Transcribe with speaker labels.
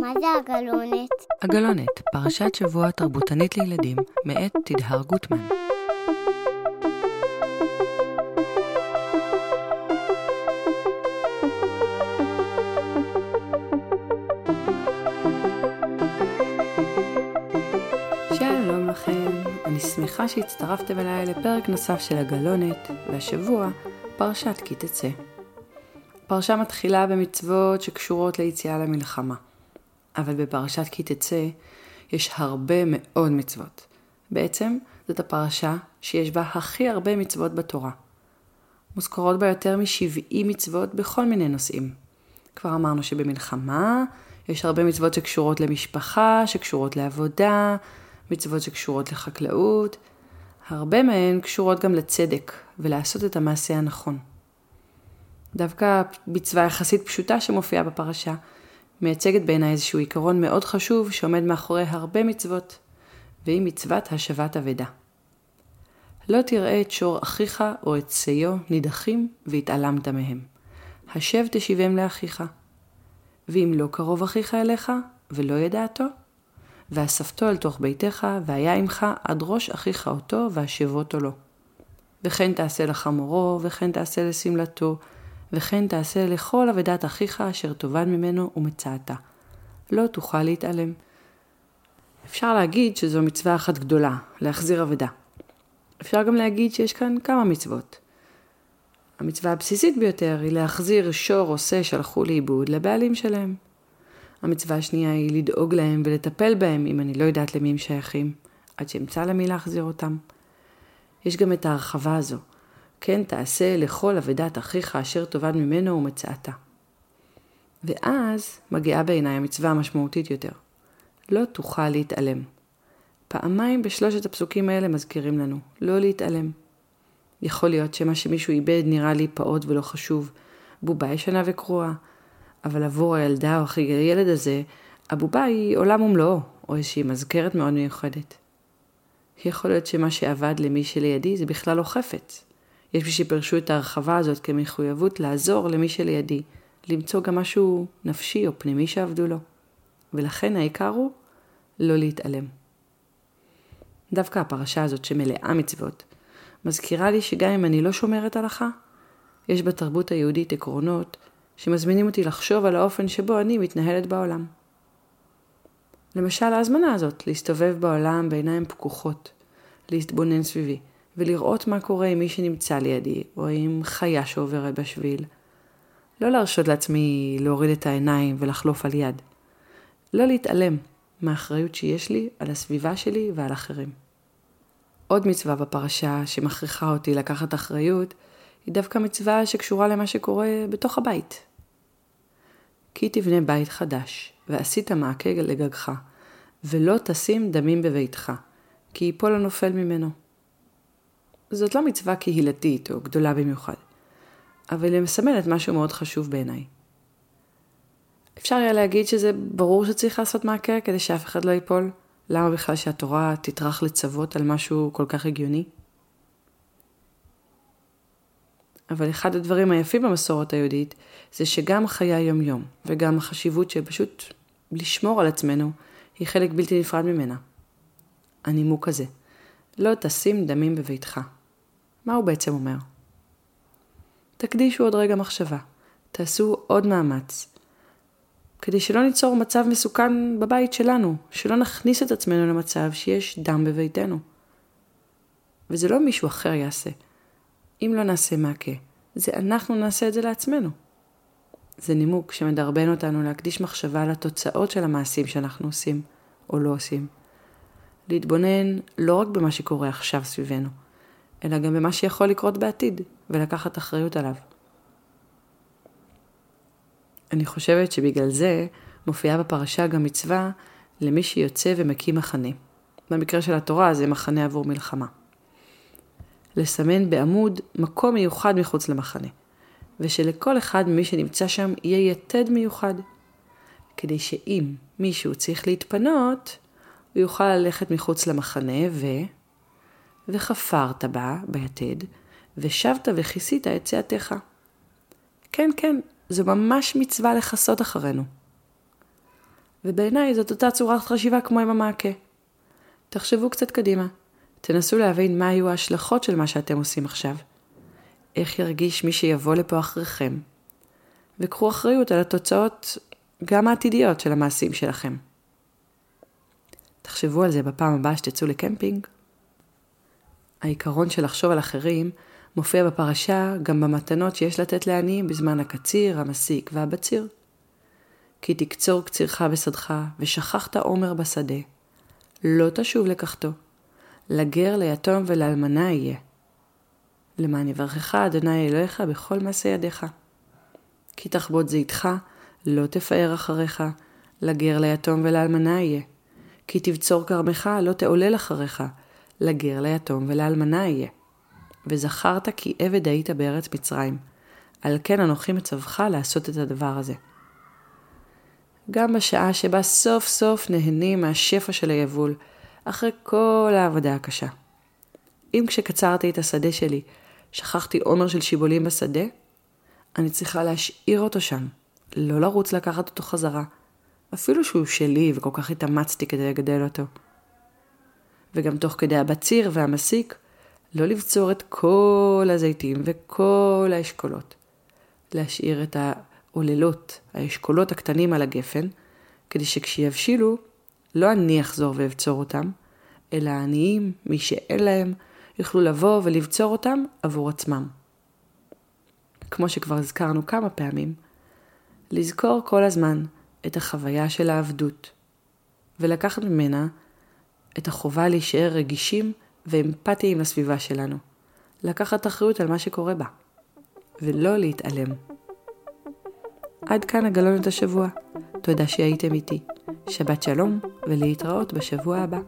Speaker 1: מה זה הגלונת?
Speaker 2: הגלונת, פרשת שבוע תרבותנית לילדים, מאת תדהר גוטמן. שלום לכם, אני שמחה שהצטרפתם אליי לפרק נוסף של הגלונת, והשבוע פרשת כי תצא. הפרשה מתחילה במצוות שקשורות ליציאה למלחמה. אבל בפרשת כי תצא יש הרבה מאוד מצוות. בעצם זאת הפרשה שיש בה הכי הרבה מצוות בתורה. מוזכרות בה יותר מ-70 מצוות בכל מיני נושאים. כבר אמרנו שבמלחמה יש הרבה מצוות שקשורות למשפחה, שקשורות לעבודה, מצוות שקשורות לחקלאות. הרבה מהן קשורות גם לצדק ולעשות את המעשה הנכון. דווקא מצווה יחסית פשוטה שמופיעה בפרשה, מייצגת בעיניי איזשהו עיקרון מאוד חשוב שעומד מאחורי הרבה מצוות, והיא מצוות השבת אבדה. לא תראה את שור אחיך או את שיו נידחים והתעלמת מהם. השב תשיבם לאחיך. ואם לא קרוב אחיך אליך, ולא ידעתו, ואספתו אל תוך ביתך, והיה עמך עד ראש אחיך אותו, והשבותו לו. וכן תעשה לחמורו, וכן תעשה לשמלתו, וכן תעשה לכל אבדת אחיך אשר תאבד ממנו ומצאתה. לא תוכל להתעלם. אפשר להגיד שזו מצווה אחת גדולה, להחזיר אבדה. אפשר גם להגיד שיש כאן כמה מצוות. המצווה הבסיסית ביותר היא להחזיר שור או שא שהלכו לאיבוד לבעלים שלהם. המצווה השנייה היא לדאוג להם ולטפל בהם אם אני לא יודעת למי הם שייכים, עד שאמצא למי להחזיר אותם. יש גם את ההרחבה הזו, כן תעשה לכל אבדת אחיך אשר תאבד ממנו ומצאתה. ואז מגיעה בעיניי המצווה המשמעותית יותר. לא תוכל להתעלם. פעמיים בשלושת הפסוקים האלה מזכירים לנו, לא להתעלם. יכול להיות שמה שמישהו איבד נראה לי פעוט ולא חשוב, בובה ישנה וקרועה, אבל עבור הילדה או אחי הילד הזה, הבובה היא עולם ומלואו, או איזושהי מזכרת מאוד מיוחדת. יכול להיות שמה שאבד למי שלידי זה בכלל לא חפץ. יש מי שפרשו את ההרחבה הזאת כמחויבות לעזור למי שלידי, למצוא גם משהו נפשי או פנימי שעבדו לו. ולכן העיקר הוא לא להתעלם. דווקא הפרשה הזאת שמלאה מצוות, מזכירה לי שגם אם אני לא שומרת הלכה, יש בתרבות היהודית עקרונות שמזמינים אותי לחשוב על האופן שבו אני מתנהלת בעולם. למשל ההזמנה הזאת, להסתובב בעולם בעיניים פקוחות, להתבונן סביבי, ולראות מה קורה עם מי שנמצא לידי, או עם חיה שעוברת בשביל. לא להרשות לעצמי להוריד את העיניים ולחלוף על יד. לא להתעלם מהאחריות שיש לי על הסביבה שלי ועל אחרים. עוד מצווה בפרשה שמכריחה אותי לקחת אחריות, היא דווקא מצווה שקשורה למה שקורה בתוך הבית. כי תבנה בית חדש, ועשית מעקה לגגך, ולא תשים דמים בביתך, כי ייפול הנופל ממנו. זאת לא מצווה קהילתית או גדולה במיוחד, אבל היא מסמלת משהו מאוד חשוב בעיניי. אפשר היה להגיד שזה ברור שצריך לעשות מעקה כדי שאף אחד לא ייפול? למה בכלל שהתורה תטרח לצוות על משהו כל כך הגיוני? אבל אחד הדברים היפים במסורת היהודית זה שגם חיי היום-יום וגם החשיבות של פשוט לשמור על עצמנו היא חלק בלתי נפרד ממנה. הנימוק הזה, לא תשים דמים בביתך. מה הוא בעצם אומר? תקדישו עוד רגע מחשבה, תעשו עוד מאמץ, כדי שלא ניצור מצב מסוכן בבית שלנו, שלא נכניס את עצמנו למצב שיש דם בביתנו. וזה לא מישהו אחר יעשה. אם לא נעשה מעקה, זה אנחנו נעשה את זה לעצמנו. זה נימוק שמדרבן אותנו להקדיש מחשבה לתוצאות של המעשים שאנחנו עושים או לא עושים. להתבונן לא רק במה שקורה עכשיו סביבנו, אלא גם במה שיכול לקרות בעתיד, ולקחת אחריות עליו. אני חושבת שבגלל זה מופיעה בפרשה גם מצווה למי שיוצא ומקים מחנה. במקרה של התורה זה מחנה עבור מלחמה. לסמן בעמוד מקום מיוחד מחוץ למחנה, ושלכל אחד ממי שנמצא שם יהיה יתד מיוחד, כדי שאם מישהו צריך להתפנות, הוא יוכל ללכת מחוץ למחנה ו... וחפרת בה, ביתד, ושבת וכיסית את צאתך. כן, כן, זו ממש מצווה לכסות אחרינו. ובעיניי זאת אותה צורת חשיבה כמו עם המעקה. תחשבו קצת קדימה. תנסו להבין מה היו ההשלכות של מה שאתם עושים עכשיו. איך ירגיש מי שיבוא לפה אחריכם. וקחו אחריות על התוצאות גם העתידיות של המעשים שלכם. תחשבו על זה בפעם הבאה שתצאו לקמפינג. העיקרון של לחשוב על אחרים מופיע בפרשה גם במתנות שיש לתת לעניים בזמן הקציר, המסיק והבציר. כי תקצור קצירך בשדך, ושכחת עומר בשדה. לא תשוב לקחתו. לגר, ליתום ולאלמנה יהיה. למען יברכך אדוני אלוהיך בכל מעשה ידיך. כי תחבוט זיתך, לא תפאר אחריך, לגר, ליתום ולאלמנה יהיה. כי תבצור כרמך, לא תעולל אחריך, לגר, ליתום ולאלמנה יהיה. וזכרת כי עבד היית בארץ מצרים, על כן אנוכי מצווך לעשות את הדבר הזה. גם בשעה שבה סוף סוף נהנים מהשפע של היבול, אחרי כל העבודה הקשה. אם כשקצרתי את השדה שלי, שכחתי עומר של שיבולים בשדה, אני צריכה להשאיר אותו שם, לא לרוץ לקחת אותו חזרה, אפילו שהוא שלי וכל כך התאמצתי כדי לגדל אותו. וגם תוך כדי הבציר והמסיק, לא לבצור את כל הזיתים וכל האשכולות. להשאיר את העוללות, האשכולות הקטנים על הגפן, כדי שכשיבשילו, לא אני אחזור ואבצור אותם, אלא העניים, מי שאין להם, יוכלו לבוא ולבצור אותם עבור עצמם. כמו שכבר הזכרנו כמה פעמים, לזכור כל הזמן את החוויה של העבדות, ולקחת ממנה את החובה להישאר רגישים ואמפתיים לסביבה שלנו, לקחת אחריות על מה שקורה בה, ולא להתעלם. עד כאן הגלונת השבוע. תודה שהייתם איתי. שבת שלום ולהתראות בשבוע הבא.